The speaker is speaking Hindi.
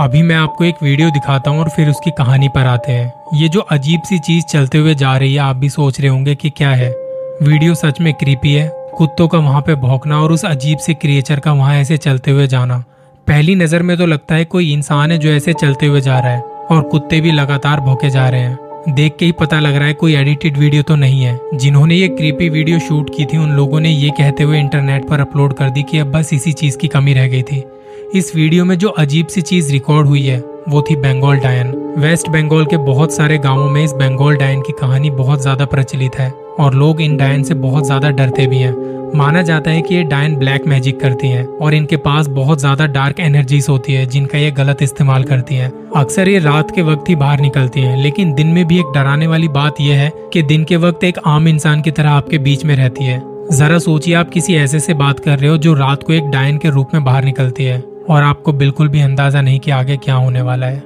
अभी मैं आपको एक वीडियो दिखाता हूँ और फिर उसकी कहानी पर आते हैं। ये जो अजीब सी चीज़ चलते हुए जा रही है, आप भी सोच रहे होंगे कि क्या है। वीडियो सच में क्रीपी है। कुत्तों का वहाँ पे भौंकना और उस अजीब से क्रिएचर का वहाँ ऐसे चलते हुए जाना। पहली नज़र में तो लगता है कोई इंसान है जो ऐसे चलते हुए जा रहा है और कुत्ते भी लगातार भौंके जा रहे हैं। देख के ही पता लग रहा है कोई एडिटेड वीडियो तो नहीं है। जिन्होंने ये क्रीपी वीडियो शूट की थी, उन लोगों ने ये कहते हुए इंटरनेट पर अपलोड कर दी कि अब बस इसी चीज़ की कमी रह गई थी। इस वीडियो में जो अजीब सी चीज़ रिकॉर्ड हुई है, वो थी बंगाल डायन वेस्ट बंगाल के बहुत सारे गाँवों में इस बंगाल डायन की कहानी बहुत ज़्यादा प्रचलित है और लोग इन डायन से बहुत ज़्यादा डरते भी हैं। माना जाता है कि ये डायन ब्लैक मैजिक करती हैं और इनके पास बहुत ज़्यादा डार्क एनर्जीज होती है, जिनका ये गलत इस्तेमाल करती हैं। अक्सर ये रात के वक्त ही बाहर निकलती हैं, लेकिन दिन में भी एक डराने वाली बात यह है कि दिन के वक्त एक आम इंसान की तरह आपके बीच में रहती है। जरा सोचिए, आप किसी ऐसे से बात कर रहे हो जो रात को एक डायन के रूप में बाहर निकलती है और आपको बिल्कुल भी अंदाज़ा नहीं कि आगे क्या होने वाला है।